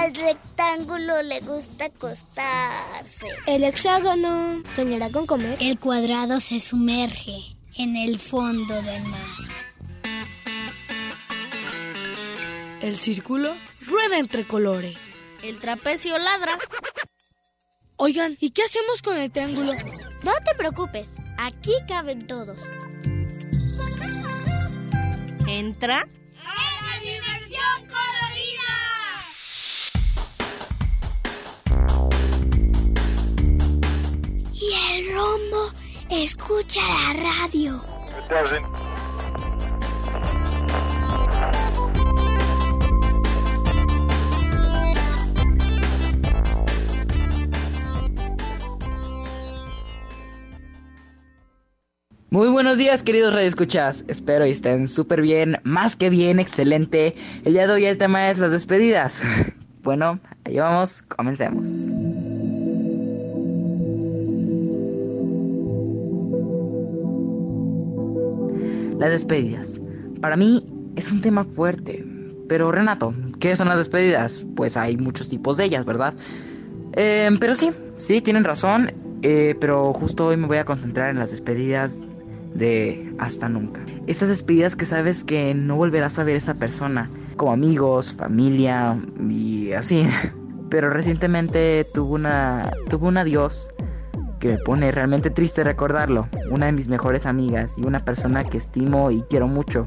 Al rectángulo le gusta acostarse. El hexágono soñará con comer. El cuadrado se sumerge en el fondo del mar. El círculo rueda entre colores. El trapecio ladra. Oigan, ¿y qué hacemos con el triángulo? No te preocupes, aquí caben todos. Entra. Rombo escucha la radio. Muy buenos días queridos radioescuchas, espero y estén súper bien, más que bien, excelente. El día de hoy el tema es las despedidas. Bueno, ahí vamos, comencemos. Las despedidas. Para mí es un tema fuerte. Pero Renato, ¿qué son las despedidas? Pues hay muchos tipos de ellas, ¿verdad? Eh, pero sí, sí, tienen razón. Eh, pero justo hoy me voy a concentrar en las despedidas de hasta nunca. Esas despedidas que sabes que no volverás a ver a esa persona, como amigos, familia y así. Pero recientemente tuve una tuve un adiós que me pone realmente triste recordarlo. Una de mis mejores amigas y una persona que estimo y quiero mucho.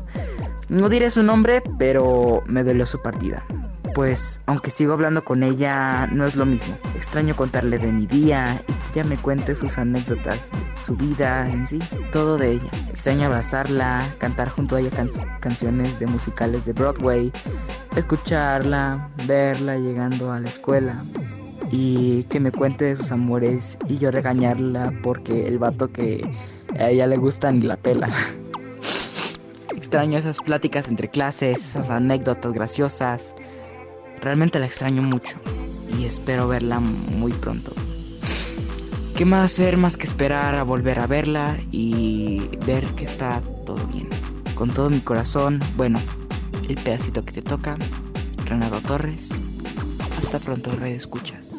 No diré su nombre, pero me dolió su partida pues aunque sigo hablando con ella, no es lo mismo. Extraño contarle de mi día y que ella me cuente sus anécdotas, su vida en sí, todo de ella. Extraño abrazarla, cantar junto a ella canciones de musicales de Broadway, escucharla, verla llegando a la escuela y que me cuente de sus amores y yo regañarla porque el vato que a ella le gusta ni la pela. Extraño esas pláticas entre clases, esas anécdotas graciosas, Realmente la extraño mucho y espero verla muy pronto. ¿Qué más hacer más que esperar a volver a verla y ver que está todo bien? Con todo mi corazón, bueno, el pedacito que te toca, Renato Torres. Hasta pronto, Red Escuchas.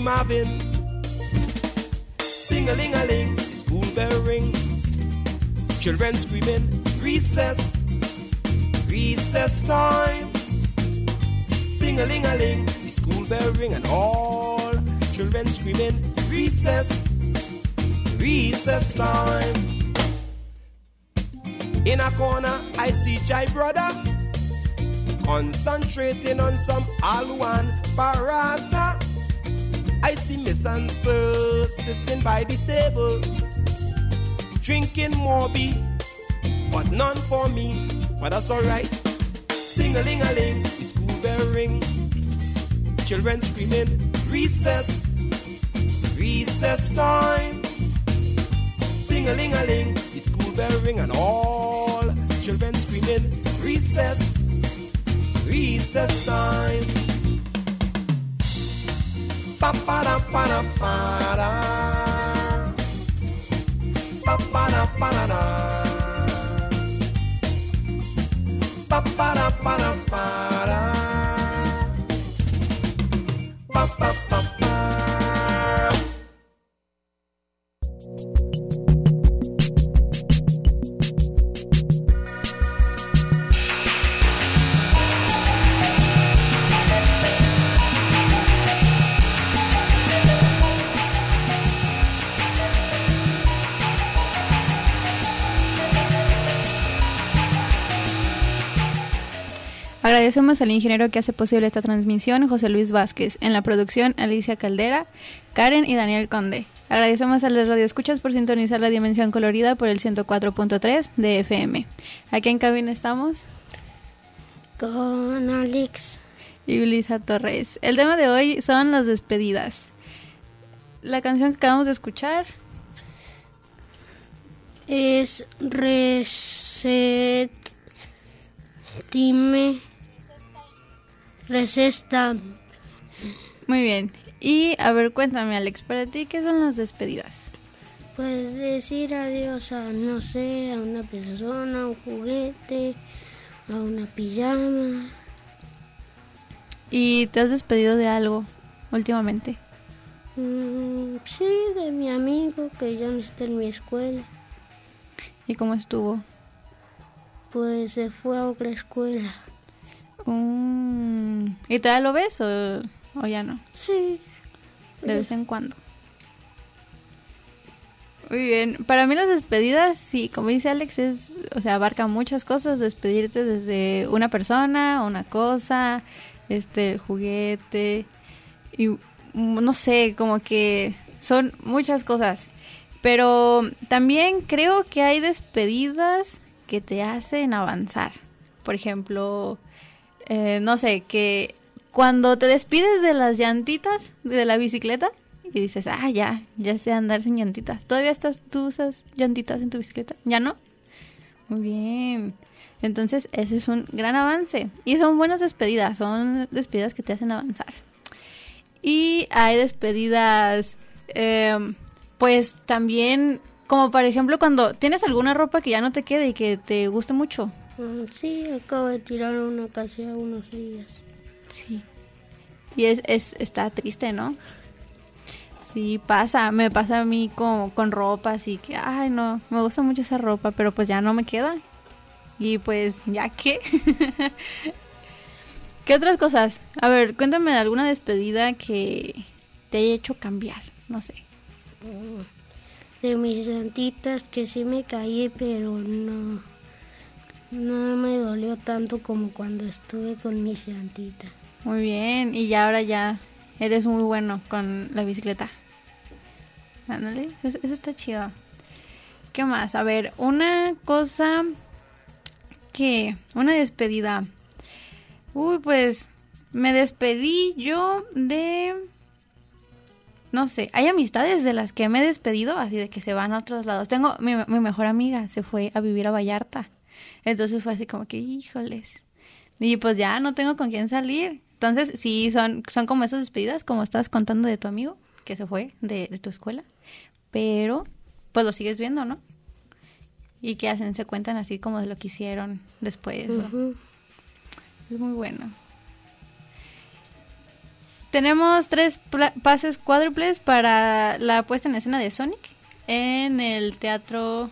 Marvin. Ding a ling a ling, the school bell ring. Children screaming, recess, recess time. Ding a ling a ling, the school bell ring, and all children screaming, recess, recess time. In a corner, I see Jai brother concentrating on some Alwan Parata. I see Miss Answer sitting by the table, drinking Morby, but none for me. But that's alright. Sing a ling a ling, the school bell ring. Children screaming, recess, recess time. Ring a ling a ling, the school bell ring and all children screaming, recess, recess time. Pa pa da pa da pa da. Pa pa da pa da da. Pa pa da pa da pa da. Agradecemos al ingeniero que hace posible esta transmisión, José Luis Vázquez. En la producción, Alicia Caldera, Karen y Daniel Conde. Agradecemos a los radioescuchas por sintonizar la dimensión colorida por el 104.3 de FM. Aquí en cabina estamos con Alex y Ulisa Torres. El tema de hoy son las despedidas. La canción que acabamos de escuchar es Reset Dime Resesta. Muy bien. Y a ver, cuéntame, Alex, para ti, ¿qué son las despedidas? Pues decir adiós a, no sé, a una persona, a un juguete, a una pijama. ¿Y te has despedido de algo últimamente? Mm, sí, de mi amigo que ya no está en mi escuela. ¿Y cómo estuvo? Pues se fue a otra escuela. Mm, ¿Y todavía lo ves o, o ya no? Sí. De vez en cuando. Muy bien. Para mí las despedidas, sí, como dice Alex, es, o sea, abarca muchas cosas. Despedirte desde una persona, una cosa, este, juguete. Y no sé, como que son muchas cosas. Pero también creo que hay despedidas que te hacen avanzar. Por ejemplo, eh, no sé, que cuando te despides de las llantitas de la bicicleta y dices, ah, ya, ya sé andar sin llantitas. ¿Todavía estás, tú usas llantitas en tu bicicleta? ¿Ya no? Muy bien. Entonces, ese es un gran avance. Y son buenas despedidas, son despedidas que te hacen avanzar. Y hay despedidas, eh, pues también, como por ejemplo cuando tienes alguna ropa que ya no te quede y que te guste mucho. Mm, sí, acabo de tirar una casi a unos días. Sí. Y es, es, está triste, ¿no? Sí, pasa, me pasa a mí con, con ropa, así que, ay, no, me gusta mucho esa ropa, pero pues ya no me queda. Y pues, ¿ya qué? ¿Qué otras cosas? A ver, cuéntame de alguna despedida que te haya hecho cambiar, no sé. De mis llantitas que sí me caí, pero no, no me dolió tanto como cuando estuve con mis llantitas. Muy bien, y ya ahora ya eres muy bueno con la bicicleta. Ándale, eso, eso está chido. ¿Qué más? A ver, una cosa que... Una despedida. Uy, pues me despedí yo de... No sé, hay amistades de las que me he despedido, así de que se van a otros lados. Tengo mi, mi mejor amiga, se fue a vivir a Vallarta. Entonces fue así como que, híjoles. Y pues ya no tengo con quién salir. Entonces, sí, son, son como esas despedidas, como estás contando de tu amigo que se fue de, de tu escuela. Pero, pues lo sigues viendo, ¿no? Y que hacen, se cuentan así como de lo que hicieron después. Uh -huh. Es muy bueno. Tenemos tres pases cuádruples para la puesta en escena de Sonic en el Teatro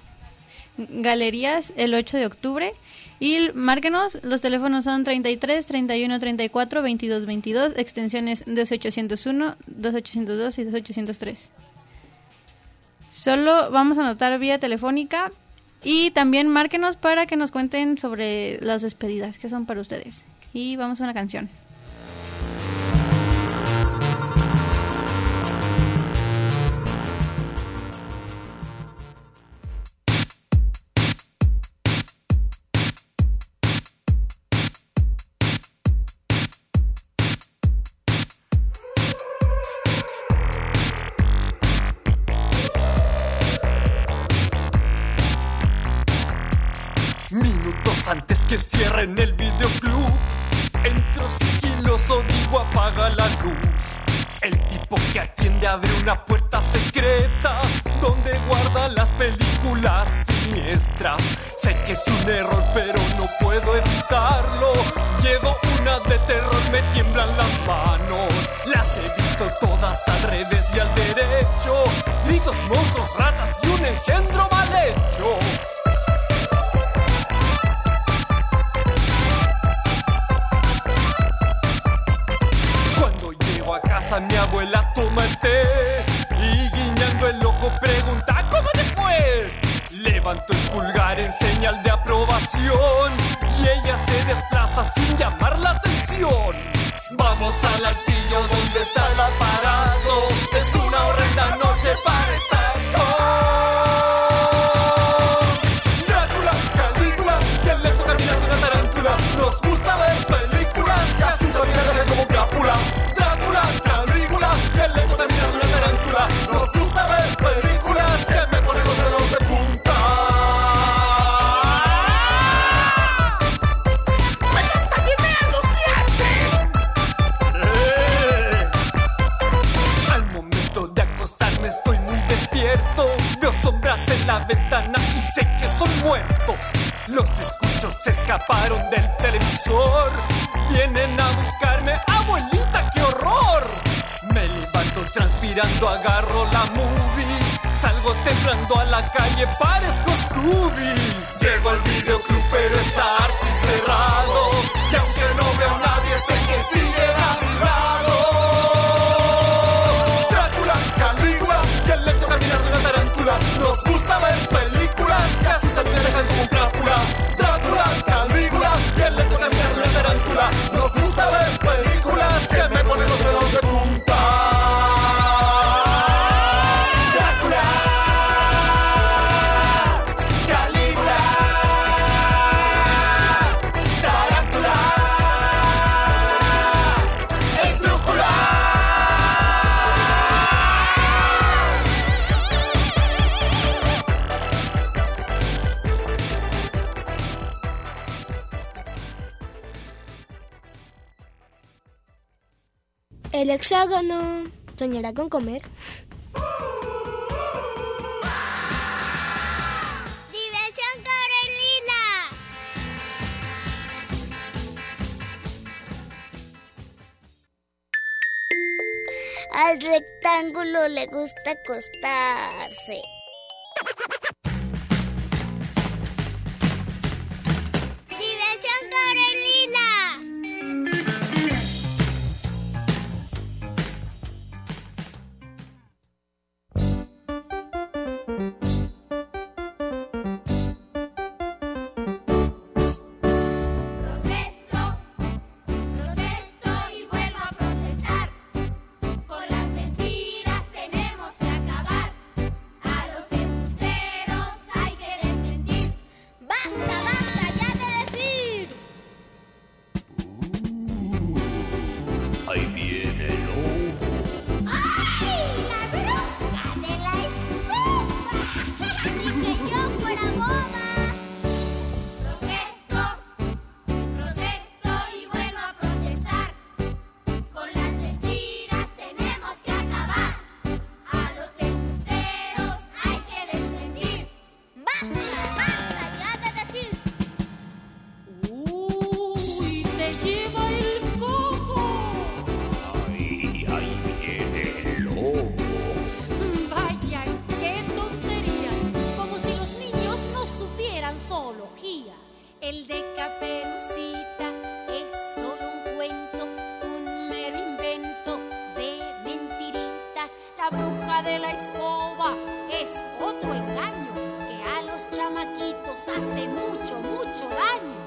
Galerías el 8 de octubre. Y márquenos, los teléfonos son 33, 31, 34, 22, 22, extensiones 2801, 2802 y 2803. Solo vamos a anotar vía telefónica y también márquenos para que nos cuenten sobre las despedidas que son para ustedes. Y vamos a una canción. Cierren el videoclub. Entro sigiloso, digo apaga la luz. El tipo que atiende abre una puerta secreta donde guarda las películas siniestras. Sé que es un error, pero no puedo evitarlo. Llevo una de terror, me tiemblan las manos. de aprobación y ella se desplaza sin llamar la atención. Vamos al altillo donde está la paz. hexágono soñará con comer. Diversión Corelila. Al rectángulo le gusta acostarse. de la escoba es otro engaño que a los chamaquitos hace mucho, mucho daño.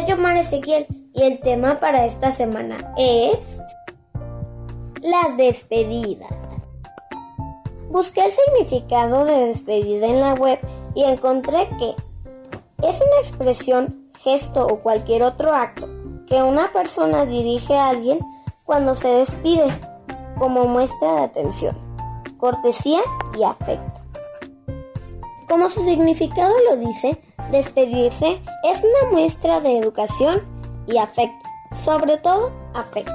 Soy Omar Ezequiel y el tema para esta semana es las despedidas. Busqué el significado de despedida en la web y encontré que es una expresión, gesto o cualquier otro acto que una persona dirige a alguien cuando se despide como muestra de atención, cortesía y afecto. Como su significado lo dice, despedirse es una muestra de educación y afecto, sobre todo afecto.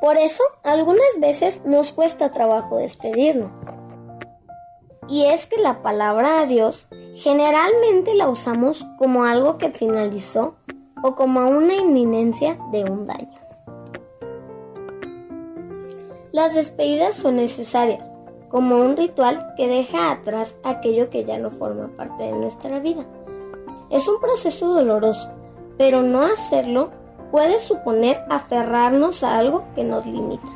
Por eso, algunas veces nos cuesta trabajo despedirnos. Y es que la palabra adiós generalmente la usamos como algo que finalizó o como una inminencia de un daño. Las despedidas son necesarias, como un ritual que deja atrás aquello que ya no forma parte de nuestra vida. Es un proceso doloroso, pero no hacerlo puede suponer aferrarnos a algo que nos limita.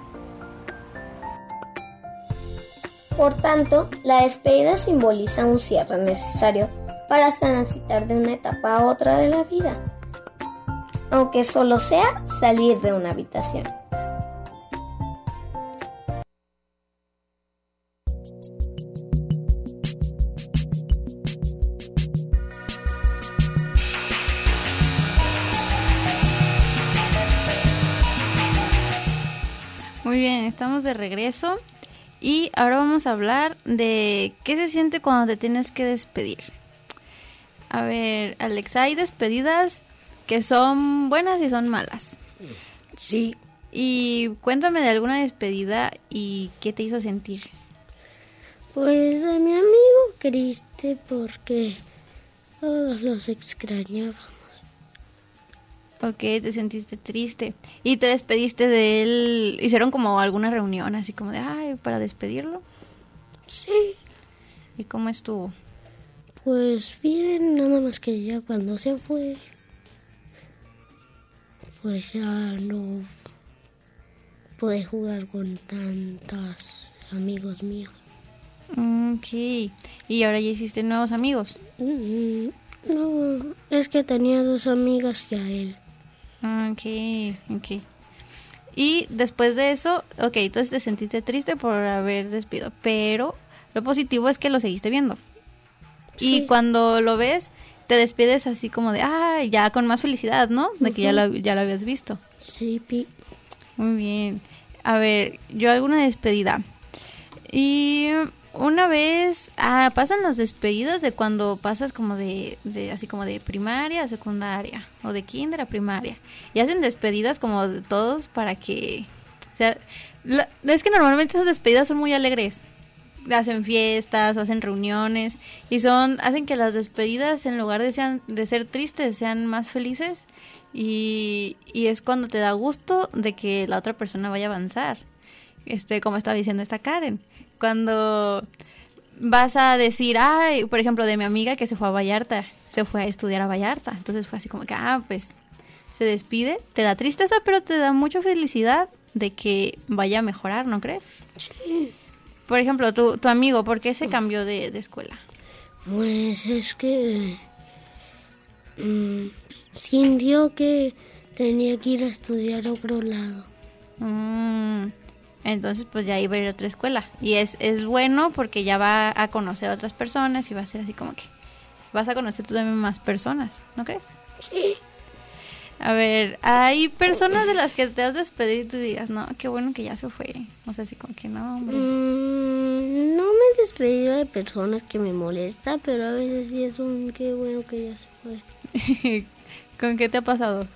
Por tanto, la despedida simboliza un cierre necesario para transitar de una etapa a otra de la vida, aunque solo sea salir de una habitación. Muy bien, estamos de regreso y ahora vamos a hablar de qué se siente cuando te tienes que despedir. A ver, Alex, hay despedidas que son buenas y son malas. Sí. Y cuéntame de alguna despedida y qué te hizo sentir. Pues a mi amigo triste porque todos los extrañábamos. Ok, te sentiste triste. ¿Y te despediste de él? ¿Hicieron como alguna reunión así como de, ay, para despedirlo? Sí. ¿Y cómo estuvo? Pues bien, nada más que ya cuando se fue, pues ya no pude jugar con tantos amigos míos. Ok. ¿Y ahora ya hiciste nuevos amigos? Mm, No, es que tenía dos amigas y a él. Ok, ok. Y después de eso, ok, entonces te sentiste triste por haber despido, pero lo positivo es que lo seguiste viendo. Y Sí. cuando lo ves, te despides así como de, ah, ya con más felicidad, ¿no? De que ya, lo, ya lo habías visto. Sí, Pi. Muy bien. A ver, yo alguna despedida. Y una vez, ah, pasan las despedidas de cuando pasas como de, de así como de primaria a secundaria o de kinder a primaria. Y hacen despedidas como de todos para que, o sea, la- es que normalmente esas despedidas son muy alegres. Hacen fiestas o hacen reuniones y son hacen que las despedidas en lugar de sean de ser tristes sean más felices y, y es cuando te da gusto de que la otra persona vaya a avanzar. Este, como estaba diciendo esta Karen, cuando vas a decir, ay, por ejemplo, de mi amiga que se fue a Vallarta, se fue a estudiar a Vallarta, entonces fue así como que, ah, pues se despide, te da tristeza, pero te da mucha felicidad de que vaya a mejorar, ¿no crees? Sí. Por ejemplo, tu, tu amigo, ¿por qué se cambió de, de escuela? Pues es que mm, sintió que tenía que ir a estudiar a otro lado. Mm, entonces, pues ya iba a ir a otra escuela. Y es, es bueno porque ya va a conocer a otras personas y va a ser así como que vas a conocer tú también más personas, ¿no crees? Sí. A ver, hay personas de las que te has despedido y tú digas, no, qué bueno que ya se fue. O sea, así como que no, hombre. Mm, no me he despedido de personas que me molestan, pero a veces sí es un qué bueno que ya se fue. ¿Con qué te ha pasado?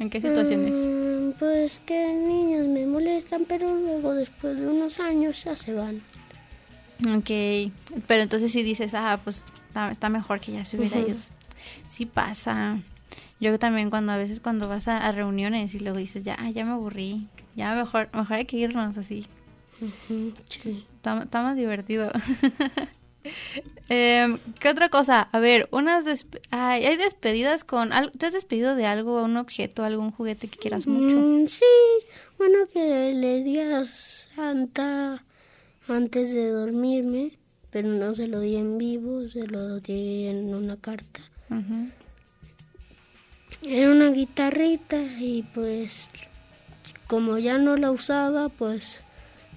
¿En qué situaciones? Mm, pues que niños me molestan, pero luego después de unos años ya se van. Ok, pero entonces si dices, ah, pues está, está mejor que ya se hubiera Ujú. ido. Sí pasa. Yo también cuando a veces cuando vas a, a reuniones y luego dices, ya, ya me aburrí, ya mejor, mejor hay que irnos así. Ujú, sí. Está, está más divertido. Em, ¿Qué otra cosa? A ver, unas despe- ay, hay despedidas con... al- ¿Te has despedido de algo, un objeto, algún juguete que quieras mucho? Mm, sí, bueno que le di a Santa antes de dormirme, pero no se lo di en vivo, se lo di en una carta. Era una guitarrita y pues como ya no la usaba, pues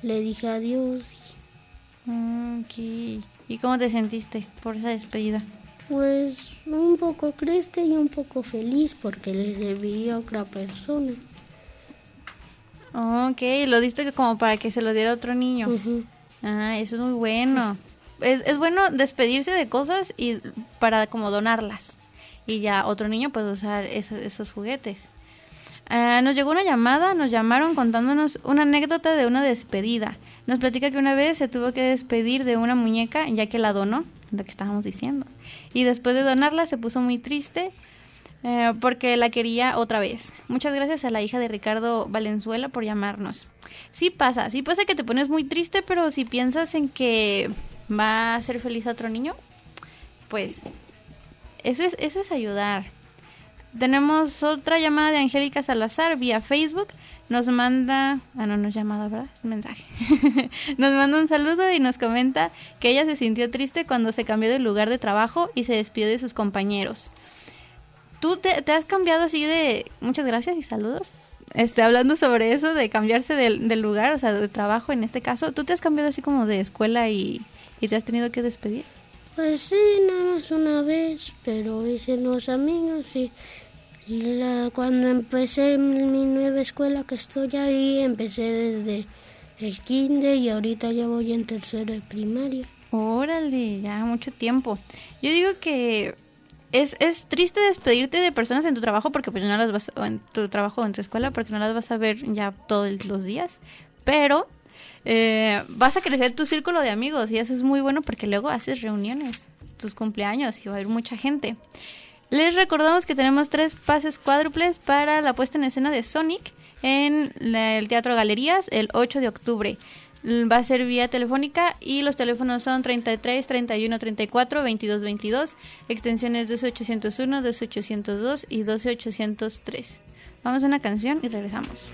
le dije adiós. Mm, ok. ¿Y cómo te sentiste por esa despedida? Pues un poco triste y un poco feliz porque le serviría a otra persona. Ok, lo diste como para que se lo diera a otro niño. Ah, eso es muy bueno. Es, es bueno despedirse de cosas y para como donarlas. Y ya otro niño puede usar eso- esos juguetes. Ah, nos llegó una llamada, nos llamaron contándonos una anécdota de una despedida. Nos platica que una vez se tuvo que despedir de una muñeca ya que la donó, lo que estábamos diciendo. Y después de donarla se puso muy triste eh, porque la quería otra vez. Muchas gracias a la hija de Ricardo Valenzuela por llamarnos. Sí pasa, sí pasa que te pones muy triste, pero si piensas en que va a ser feliz a otro niño, pues eso es, eso es ayudar. Tenemos otra llamada de Angélica Salazar vía Facebook. Nos manda, ah no, no es llamada, ¿verdad? Es un mensaje. nos manda un saludo y nos comenta que ella se sintió triste cuando se cambió de lugar de trabajo y se despidió de sus compañeros. ¿Tú te, has cambiado así de muchas gracias y saludos? Este, hablando sobre eso de cambiarse del, del lugar, o sea, de trabajo en este caso, ¿tú te has cambiado así como de escuela y, y te has tenido que despedir? Pues sí, nada más una vez, pero hice los amigos y cuando empecé mi nueva escuela que estoy ahí, empecé desde el kinder y ahorita ya voy en tercero de primaria. Órale, ya mucho tiempo. Yo digo que es, es triste despedirte de personas en tu trabajo porque pues no las vas, o en tu trabajo o en tu escuela porque no las vas a ver ya todos los días, pero eh, vas a crecer tu círculo de amigos y eso es muy bueno porque luego haces reuniones, tus cumpleaños y va a haber mucha gente. Les recordamos que tenemos tres pases cuádruples para la puesta en escena de Sonic en el Teatro Galerías el 8 de octubre. Va a ser vía telefónica y los teléfonos son 33 31 34 22 22, extensiones 12801, 12802 y 12803. Vamos a una canción y regresamos.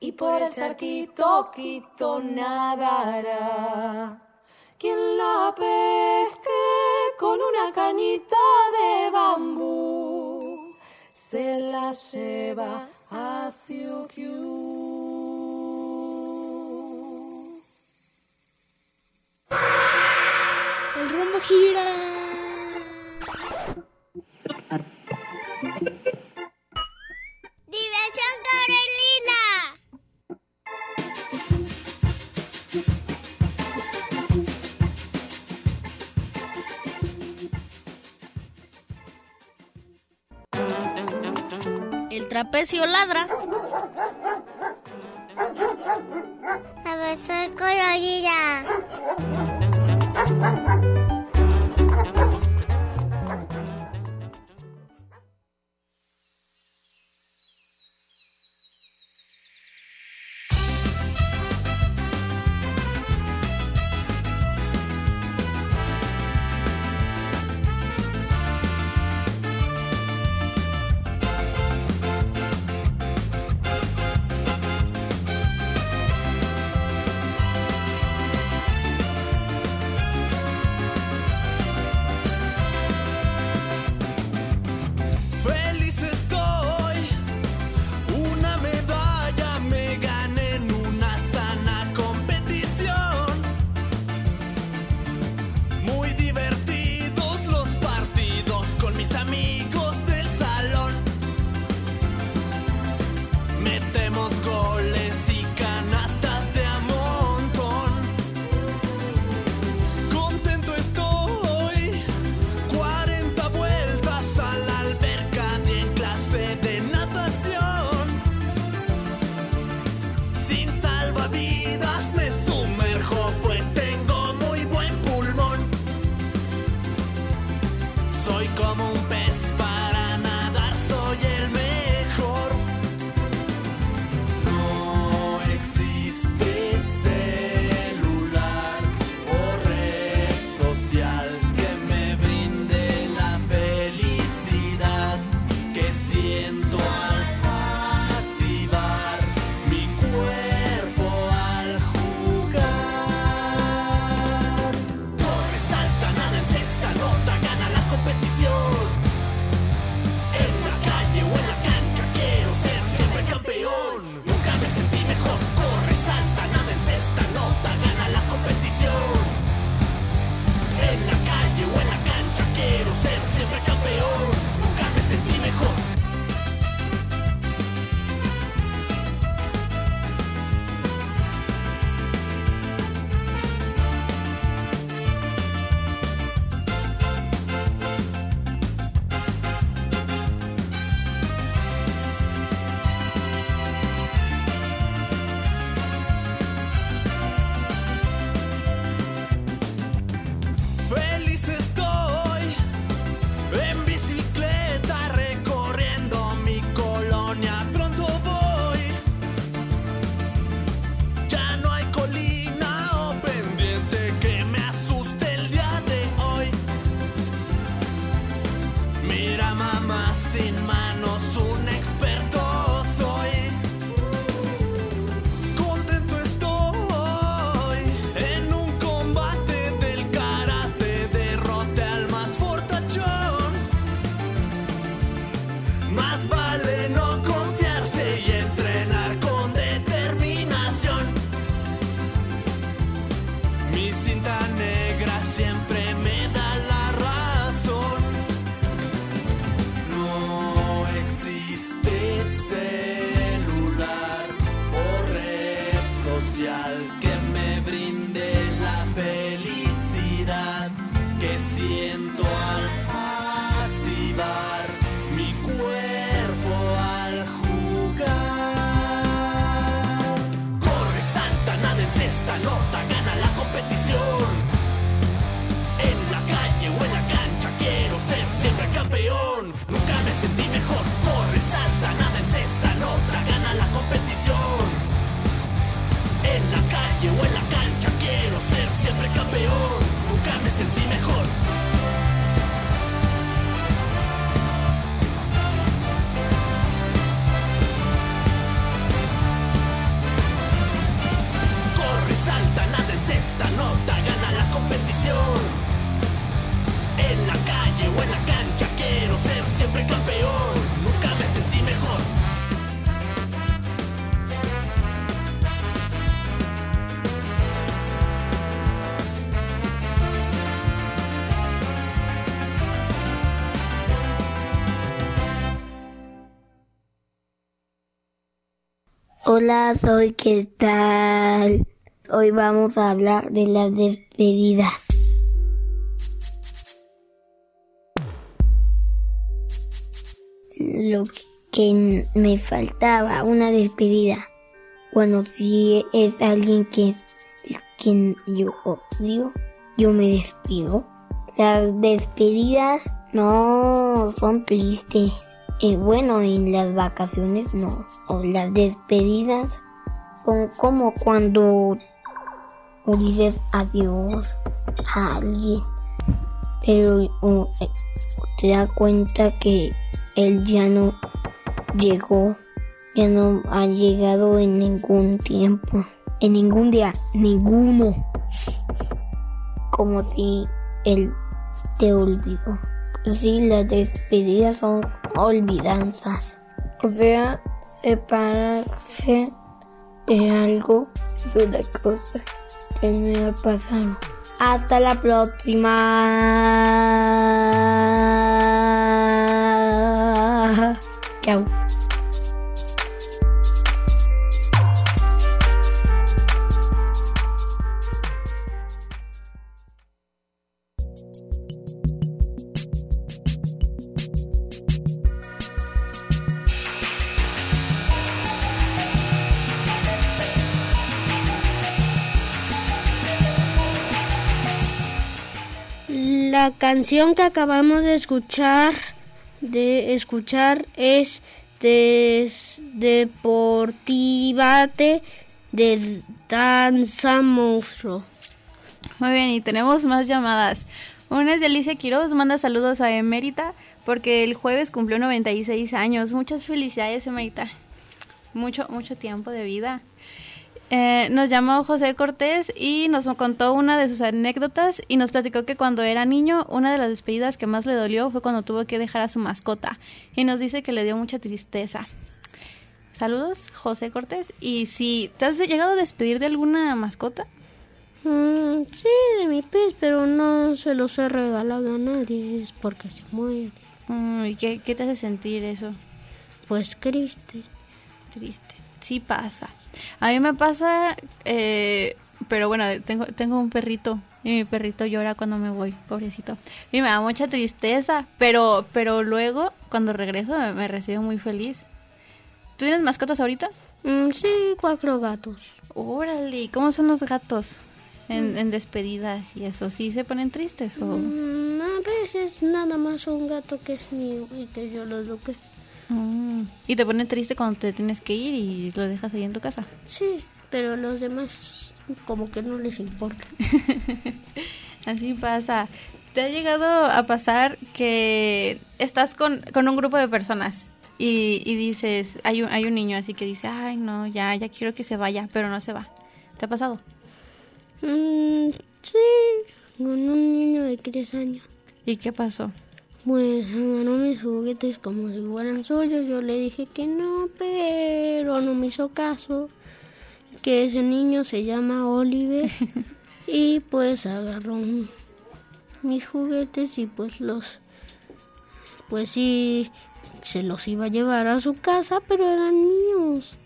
y por el charquito quito nadará. Quien la pesque con una canita de bambú se la lleva a Siukiu. El rumbo gira. trapecio ladra. A ver, soy colorida. Hola, soy ¿qué tal? Hoy vamos a hablar de las despedidas. Lo que me faltaba, una despedida. Bueno, si es alguien que quien yo odio, yo me despido. Las despedidas no son tristes. Bueno, en las vacaciones no. O las despedidas son como cuando dices adiós a alguien. Pero eh, te das cuenta que él ya no llegó. Ya no ha llegado en ningún tiempo. En ningún día. Ninguno. Como si él te olvidó. Sí, las despedidas son olvidanzas. O sea, separarse de algo es una cosa que me ha pasado. Hasta la próxima. Chao. La canción que acabamos de escuchar de escuchar es des, Deportivate de Danza Monstruo. Muy bien, y tenemos más llamadas. Una es de Alicia Quiroz, manda saludos a Emérita porque el jueves cumplió 96 años. Muchas felicidades, Emérita. Mucho, mucho tiempo de vida. Eh, nos llamó José Cortés y nos contó una de sus anécdotas y nos platicó que cuando era niño una de las despedidas que más le dolió fue cuando tuvo que dejar a su mascota y nos dice que le dio mucha tristeza. Saludos, José Cortés. Y si te has llegado a despedir de alguna mascota, Mm, sí, de mi pez, pero no se los he regalado a nadie, es porque se muere. Mm, ¿y qué, qué te hace sentir eso? Pues triste. Triste. Sí pasa. A mí me pasa, eh, pero bueno, tengo, tengo un perrito y mi perrito llora cuando me voy, pobrecito. Y me da mucha tristeza, pero, pero luego cuando regreso me, me recibo muy feliz. ¿Tú tienes mascotas ahorita? Mm, sí, cuatro gatos. Órale, ¿y ¿cómo son los gatos en, en despedidas y eso? ¿Sí se ponen tristes o...? Mm, a veces nada más un gato que es mío y que yo lo eduqué. ¿Y te pone triste cuando te tienes que ir y lo dejas ahí en tu casa? Sí, pero los demás como que no les importa. Así pasa. ¿Te ha llegado a pasar que estás con, con un grupo de personas y, y dices, hay un, hay un niño así que dice, ay no, ya, ya quiero que se vaya, pero no se va? ¿Te ha pasado? Mm, sí, con un niño de tres años. ¿Y qué pasó? Pues agarró mis juguetes como si fueran suyos. Yo le dije que no, pero no me hizo caso. Que ese niño se llama Oliver. y pues agarró mis juguetes y pues los... Pues sí, se los iba a llevar a su casa, pero eran míos.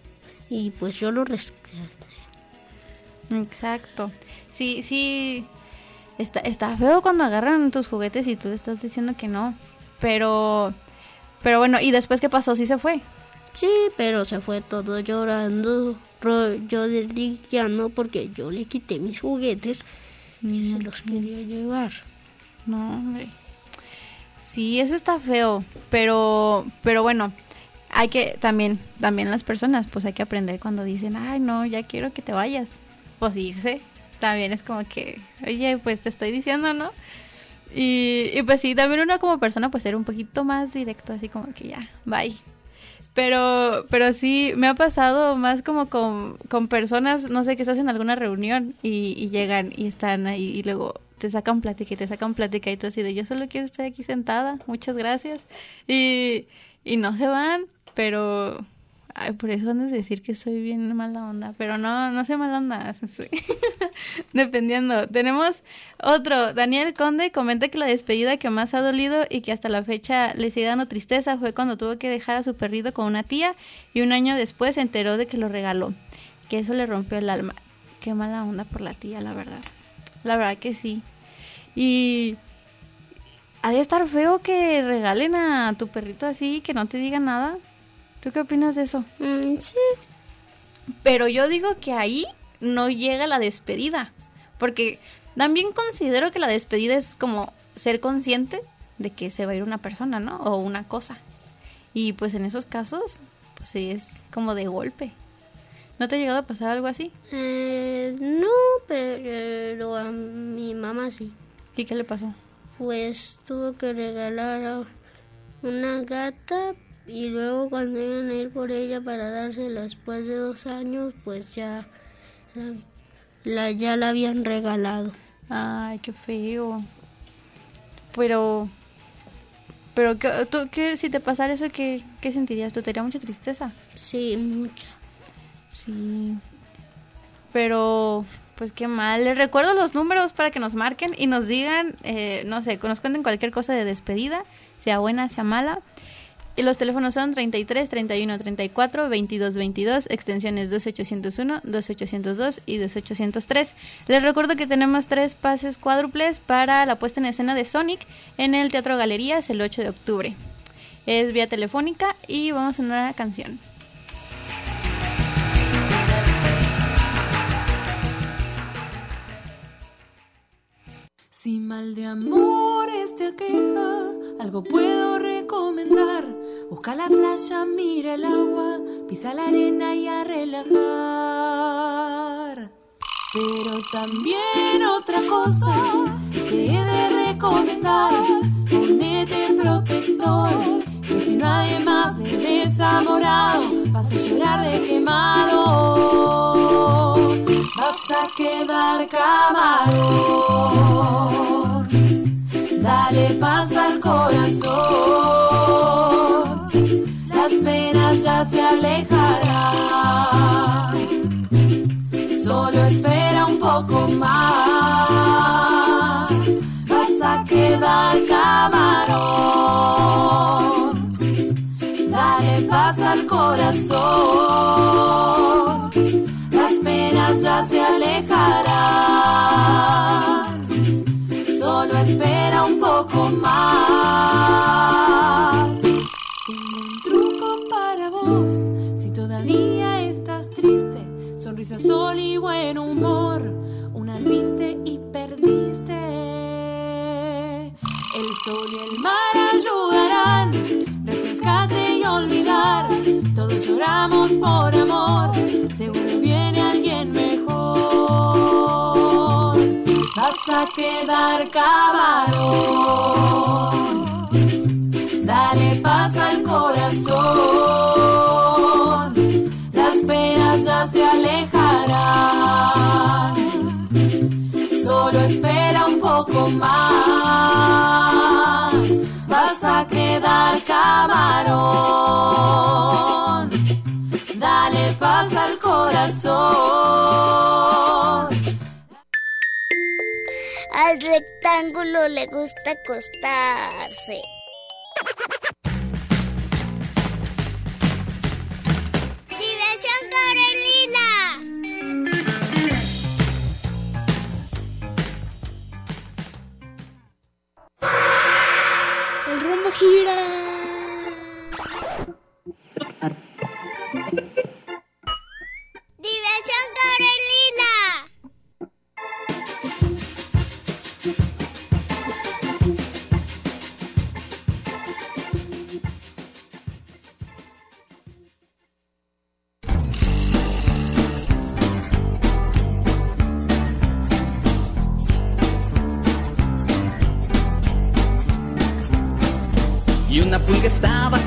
Y pues yo los rescaté. Exacto. Sí, sí. Está, está feo cuando agarran tus juguetes y tú estás diciendo que no. Pero, pero bueno, ¿y después qué pasó? ¿Sí se fue? Sí, pero se fue todo llorando. Ro- Yo le dije ya no porque yo le quité mis juguetes y se los quería llevar. No, hombre. Sí, eso está feo, pero, pero bueno, hay que también, también las personas, pues hay que aprender cuando dicen, ay, no, ya quiero que te vayas, pues irse. También es como que, oye, pues te estoy diciendo, ¿no? Y, pues sí, también uno como persona, pues ser un poquito más directo, así como que ya, bye. Pero, pero sí, me ha pasado más como con, con personas, no sé, que estás en alguna reunión y, y llegan y están ahí y luego te sacan plática y te sacan plática y tú así de yo solo quiero estar aquí sentada, muchas gracias. Y, y no se van, pero Ay, por eso han de decir que soy bien mala onda. Pero no, no soy mala onda. soy- Dependiendo. Tenemos otro. Daniel Conde comenta que la despedida que más ha dolido y que hasta la fecha le sigue dando tristeza fue cuando tuvo que dejar a su perrito con una tía y un año después se enteró de que lo regaló. Que eso le rompió el alma. Qué mala onda por la tía, la verdad. La verdad que sí. Y ha de estar feo que regalen a tu perrito así, que no te diga nada. ¿Tú qué opinas de eso? Mm, sí. Pero yo digo que ahí no llega la despedida. Porque también considero que la despedida es como ser consciente de que se va a ir una persona, ¿no? O una cosa. Y pues en esos casos, pues sí, es como de golpe. ¿No te ha llegado a pasar algo así? Eh, no, pero a mi mamá sí. ¿Y qué le pasó? Pues tuvo que regalar una gata y luego cuando iban a ir por ella para dársela después de dos años, pues ya la, la- ya la habían regalado. Ay, qué feo. Pero, pero ¿qué, tú, qué, si te pasara eso, ¿qué, qué sentirías? ¿Tú te daría mucha tristeza? Sí, mucha. Sí. Pero, pues qué mal. Les recuerdo los números para que nos marquen y nos digan, eh, no sé, que nos cuenten cualquier cosa de despedida, sea buena, sea mala. Y los teléfonos son 33 31 34 22 22, extensiones 2801, 2802 y 2803. Les recuerdo que tenemos tres pases cuádruples para la puesta en escena de Sonic en el Teatro Galerías el 8 de octubre. Es vía telefónica y vamos a una canción. Si mal de amores te aqueja, algo puedo recomendar. Busca la playa, mira el agua, pisa la arena y a relajar. Pero también otra cosa que he de recomendar, ponete protector, que si no hay más de desamorado, vas a llorar de quemado, vas a quedar camarón. Corazón, las penas ya se alejarán. Solo espera un poco más. Tengo un truco para vos, si todavía estás triste. Sonrisa, sol y buen humor. Una viste y perdiste. El sol y el mar ayudarán. Lloramos por amor. Seguro viene alguien mejor. Vas a quedar camarón. Dale paz al corazón. Las penas ya se alejarán. Solo espera un poco más. Vas a quedar camarón. Al corazón. Al rectángulo le gusta acostarse.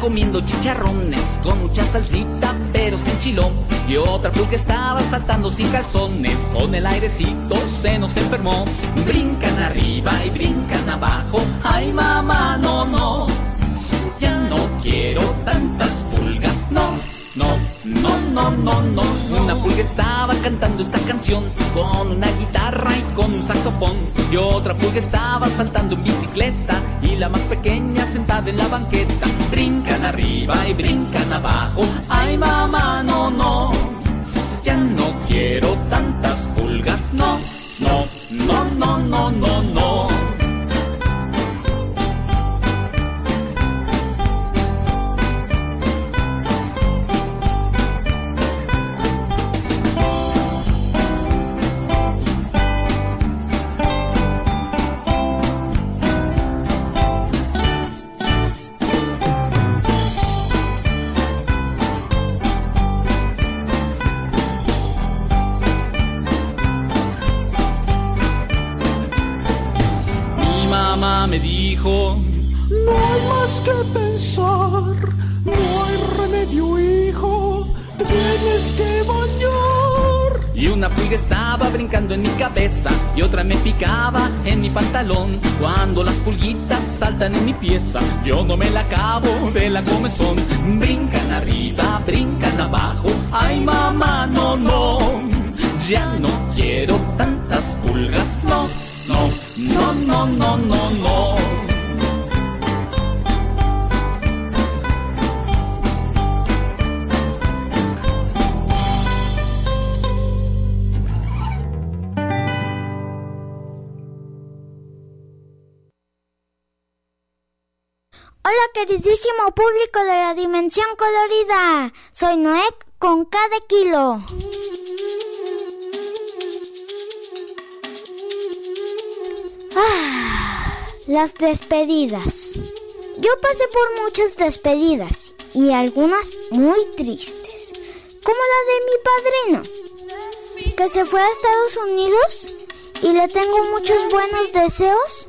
comiendo chicharrones con mucha salsita pero sin chilón y otra pulga estaba saltando sin calzones con el airecito se nos enfermó brincan arriba y brincan abajo ay mamá no no ya no quiero tantas pulgas no no, no, no, no, no. Una pulga estaba cantando esta canción con una guitarra y con un saxofón. Y otra pulga estaba saltando en bicicleta y la más pequeña sentada en la banqueta. Arriba y brincan abajo. Ay mamá, no, no. Ya no quiero tantas pulgas, no, no, no, no, no, no. Una pulga estaba brincando en mi cabeza y otra me picaba en mi pantalón. Cuando las pulguitas saltan en mi pieza, yo no me la acabo de la comezón. Brincan arriba, brincan abajo. Ay mamá, no, no. Ya no quiero tantas pulgas, no, no, no, no, no, no, no. Queridísimo público de la Dimensión Colorida. Soy Noé con cada kilo. Ah, las despedidas. Yo pasé por muchas despedidas y algunas muy tristes, como la de mi padrino, que se fue a Estados Unidos y le tengo muchos buenos deseos,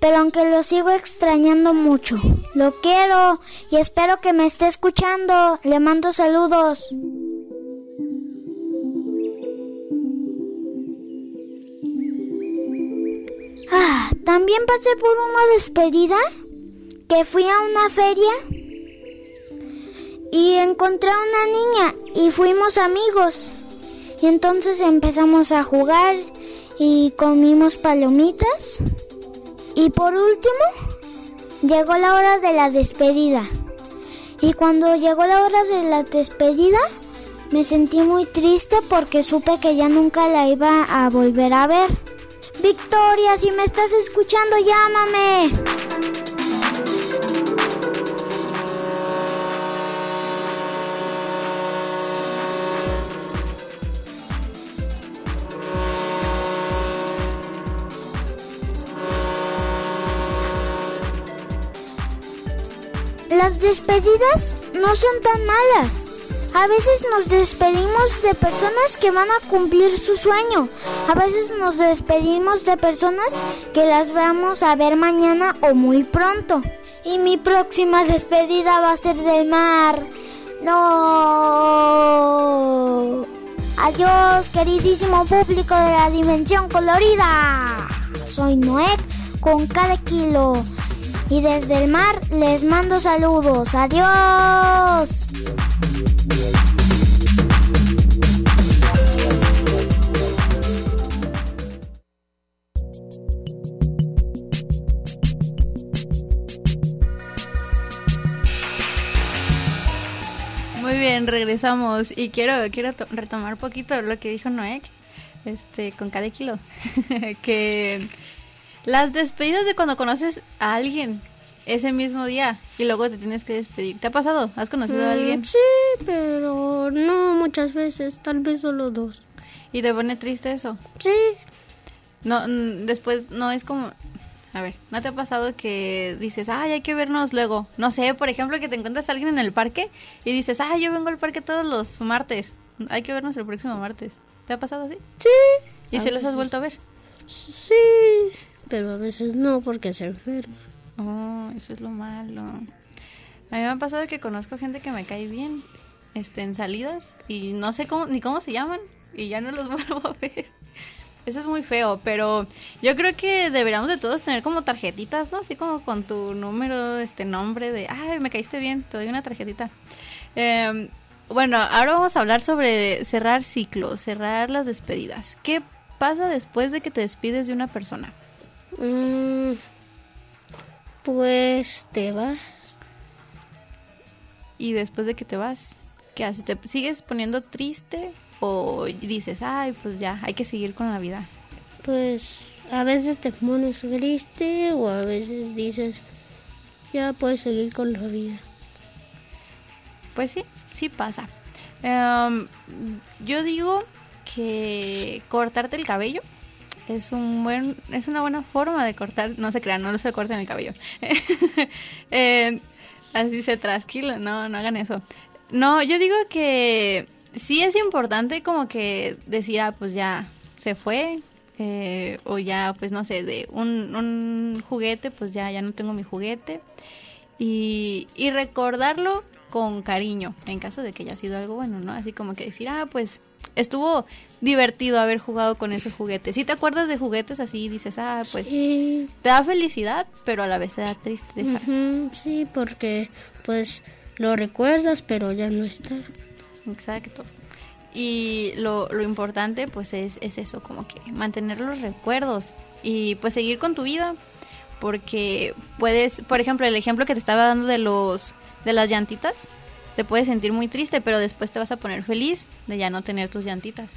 pero aunque lo sigo extrañando mucho, lo quiero y espero que me esté escuchando. Le mando saludos. Ah, también pasé por una despedida que fui a una feria y encontré a una niña y fuimos amigos. Y entonces empezamos a jugar y comimos palomitas. Y por último, llegó la hora de la despedida. Y cuando llegó la hora de la despedida, me sentí muy triste porque supe que ya nunca la iba a volver a ver. Victoria, si me estás escuchando, llámame. Despedidas no son tan malas. A veces nos despedimos de personas que van a cumplir su sueño. A veces nos despedimos de personas que las vamos a ver mañana o muy pronto. Y mi próxima despedida va a ser del mar. No. Adiós, queridísimo público de la dimensión colorida. Soy Noé con cada kilo. Y desde el mar les mando saludos. Adiós. Muy bien, regresamos y quiero quiero to- retomar poquito lo que dijo Noé, este, con cada kilo, que las despedidas de cuando conoces a alguien ese mismo día y luego te tienes que despedir. ¿Te ha pasado? ¿Has conocido a Mm, alguien? Sí, pero no muchas veces, tal vez solo dos. ¿Y te pone triste eso? Sí. No, mm, después no es como... A ver, ¿no te ha pasado que dices, ay, hay que vernos luego? No sé, por ejemplo, que te encuentras a alguien en el parque y dices, ay, yo vengo al parque todos los martes. Hay que vernos el próximo martes. ¿Te ha pasado así? Sí. ¿Y si los has vuelto a ver? Sí, pero a veces no porque se enferma. Oh, eso es lo malo. A mí me ha pasado que conozco gente que me cae bien este, en salidas y no sé cómo, ni cómo se llaman y ya no los vuelvo a ver. Eso es muy feo, pero yo creo que deberíamos de todos tener como tarjetitas, ¿no? Así como con tu número, este nombre de, ay, me caíste bien, te doy una tarjetita. Eh, Bueno, ahora vamos a hablar sobre cerrar ciclos, cerrar las despedidas. ¿Qué pasa después de que te despides de una persona? Mm, pues te vas. Y después de que te vas, ¿qué haces? ¿Te sigues poniendo triste o dices, ay, pues ya, hay que seguir con la vida? Pues a veces te pones triste o a veces dices, ya puedes seguir con la vida. Pues sí, sí pasa. Em, yo digo que cortarte el cabello es un buen es una buena forma de cortar no se crean no se corten el cabello. Eh, así se tranquilo no no hagan eso. No yo digo que sí es importante como que decir ah pues ya se fue eh, o ya pues no sé de un, un juguete pues ya ya no tengo mi juguete. Y, y recordarlo con cariño, en caso de que haya sido algo bueno, ¿no? Así como que decir, ah, pues estuvo divertido haber jugado con ese juguete. Si te acuerdas de juguetes así, dices, ah, pues Sí. te da felicidad, pero a la vez te da tristeza. Sí, porque pues lo recuerdas, pero ya no está. Exacto. Y lo, lo importante, pues, es, es eso, como que mantener los recuerdos y pues seguir con tu vida. Porque puedes, por ejemplo, el ejemplo que te estaba dando de los de las llantitas, te puedes sentir muy triste, pero después te vas a poner feliz de ya no tener tus llantitas.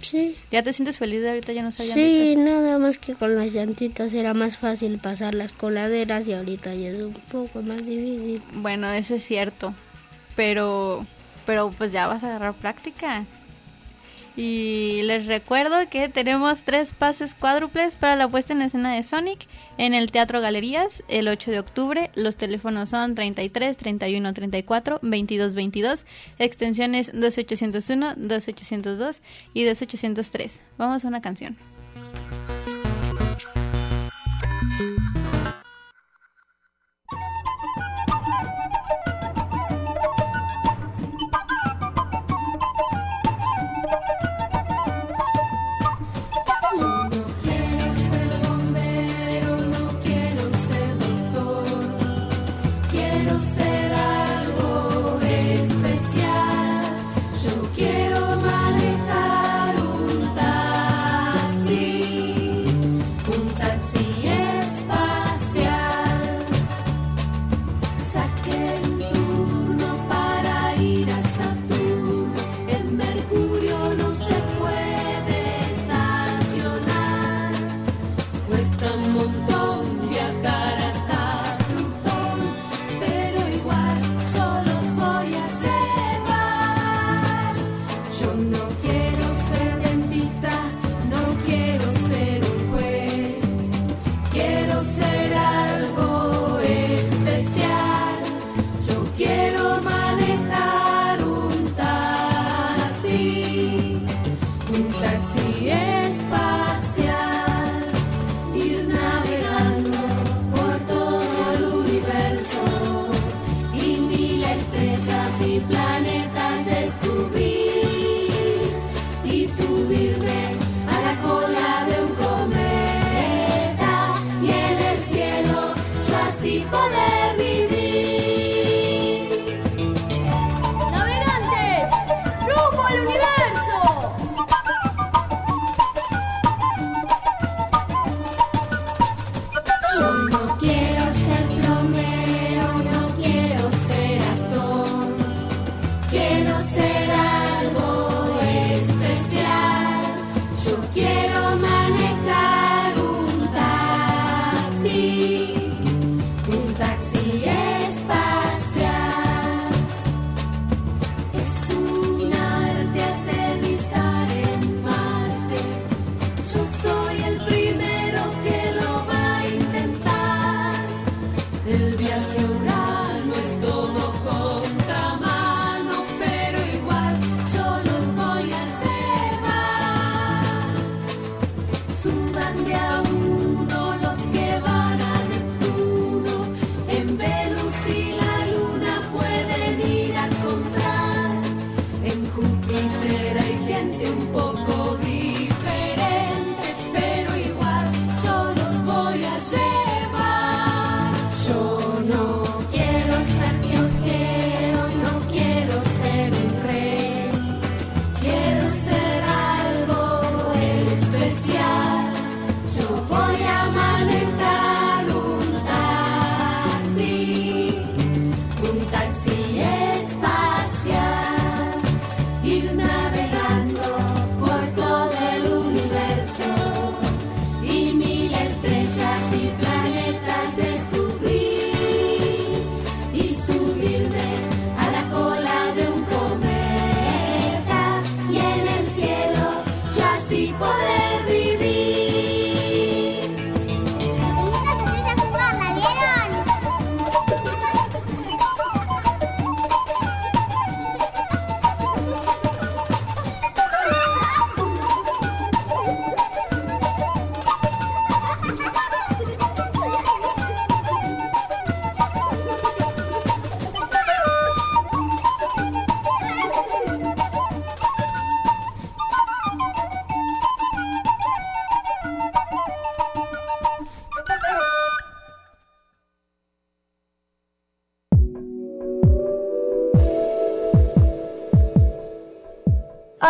Sí. ¿Ya te sientes feliz de ahorita ya no usar Sí, llantitas? nada más que con las llantitas era más fácil pasar las coladeras y ahorita ya es un poco más difícil. Bueno, eso es cierto. Pero, pero pues ya vas a agarrar práctica. Y les recuerdo que tenemos tres pases cuádruples para la puesta en escena de Sonic en el Teatro Galerías el 8 de octubre. Los teléfonos son 33 31 34 22 22, extensiones 2801, 2802 y 2803. Vamos a una canción.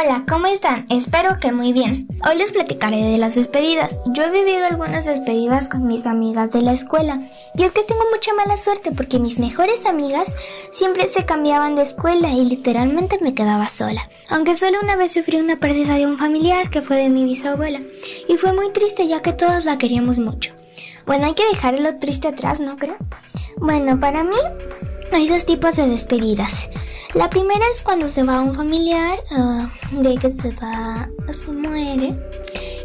Hola, ¿cómo están? Espero que muy bien. Hoy les platicaré de las despedidas. Yo he vivido algunas despedidas con mis amigas de la escuela. Y es que tengo mucha mala suerte porque mis mejores amigas siempre se cambiaban de escuela y literalmente me quedaba sola. Aunque solo una vez sufrí una pérdida de un familiar que fue de mi bisabuela. Y fue muy triste ya que todos la queríamos mucho. Bueno, hay que dejar lo triste atrás, ¿no creo? Bueno, para mí hay dos tipos de despedidas. La primera es cuando se va un familiar, ah, de que se va, se muere.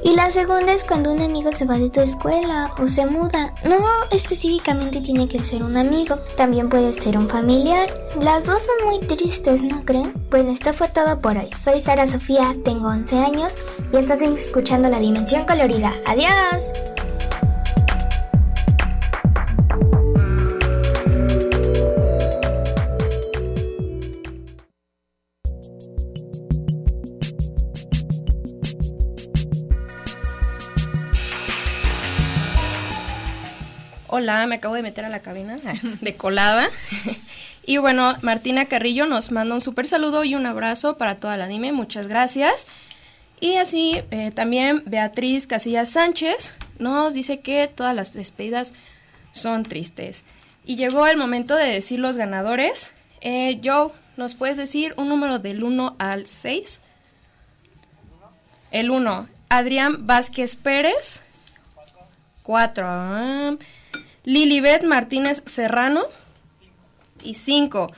Y la segunda es cuando un amigo se va de tu escuela o se muda. No específicamente tiene que ser un amigo, también puede ser un familiar. Las dos son muy tristes, ¿no creen? Bueno, esto fue todo por hoy. Soy Sara Sofía, tengo 11 años y estás escuchando La Dimensión Colorida. ¡Adiós! Hola, me acabo de meter a la cabina de colada. Y bueno, Martina Carrillo nos manda un súper saludo y un abrazo para toda la anime. Muchas gracias. Y así eh, también Beatriz Casillas Sánchez nos dice que todas las despedidas son tristes. Y llegó el momento de decir los ganadores. Eh, Joe, ¿nos puedes decir un número del 1 al 6? El 1, Adrián Vázquez Pérez. 4, Lilibet Martínez Serrano. Y 5,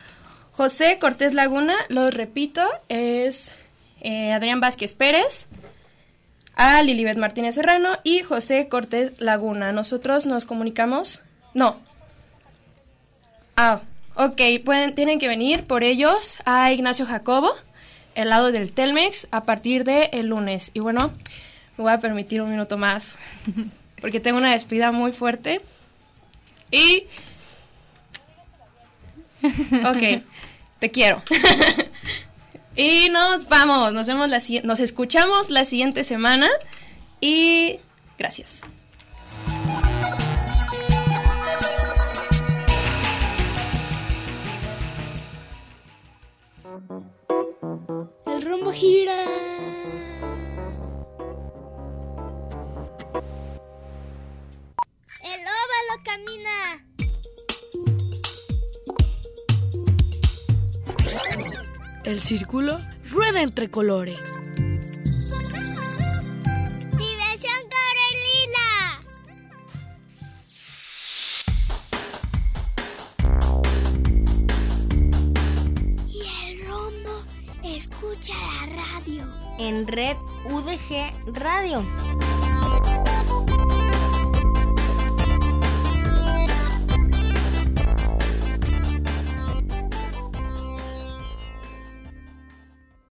José Cortés Laguna. Lo repito, es eh, Adrián Vázquez Pérez. A Lilibet Martínez Serrano y José Cortés Laguna. Nosotros nos comunicamos. No. Ah, ok. Pueden, tienen que venir por ellos a Ignacio Jacobo, el lado del Telmex, a partir del el lunes. Y bueno, me voy a permitir un minuto más, porque tengo una despedida muy fuerte. Y... Ok, te quiero. y nos vamos, nos vemos la si- nos escuchamos la siguiente semana y gracias. El rumbo gira. Camina. El círculo rueda entre colores. Diversión Corelila. Y el rombo escucha la radio. En Red UDG Radio.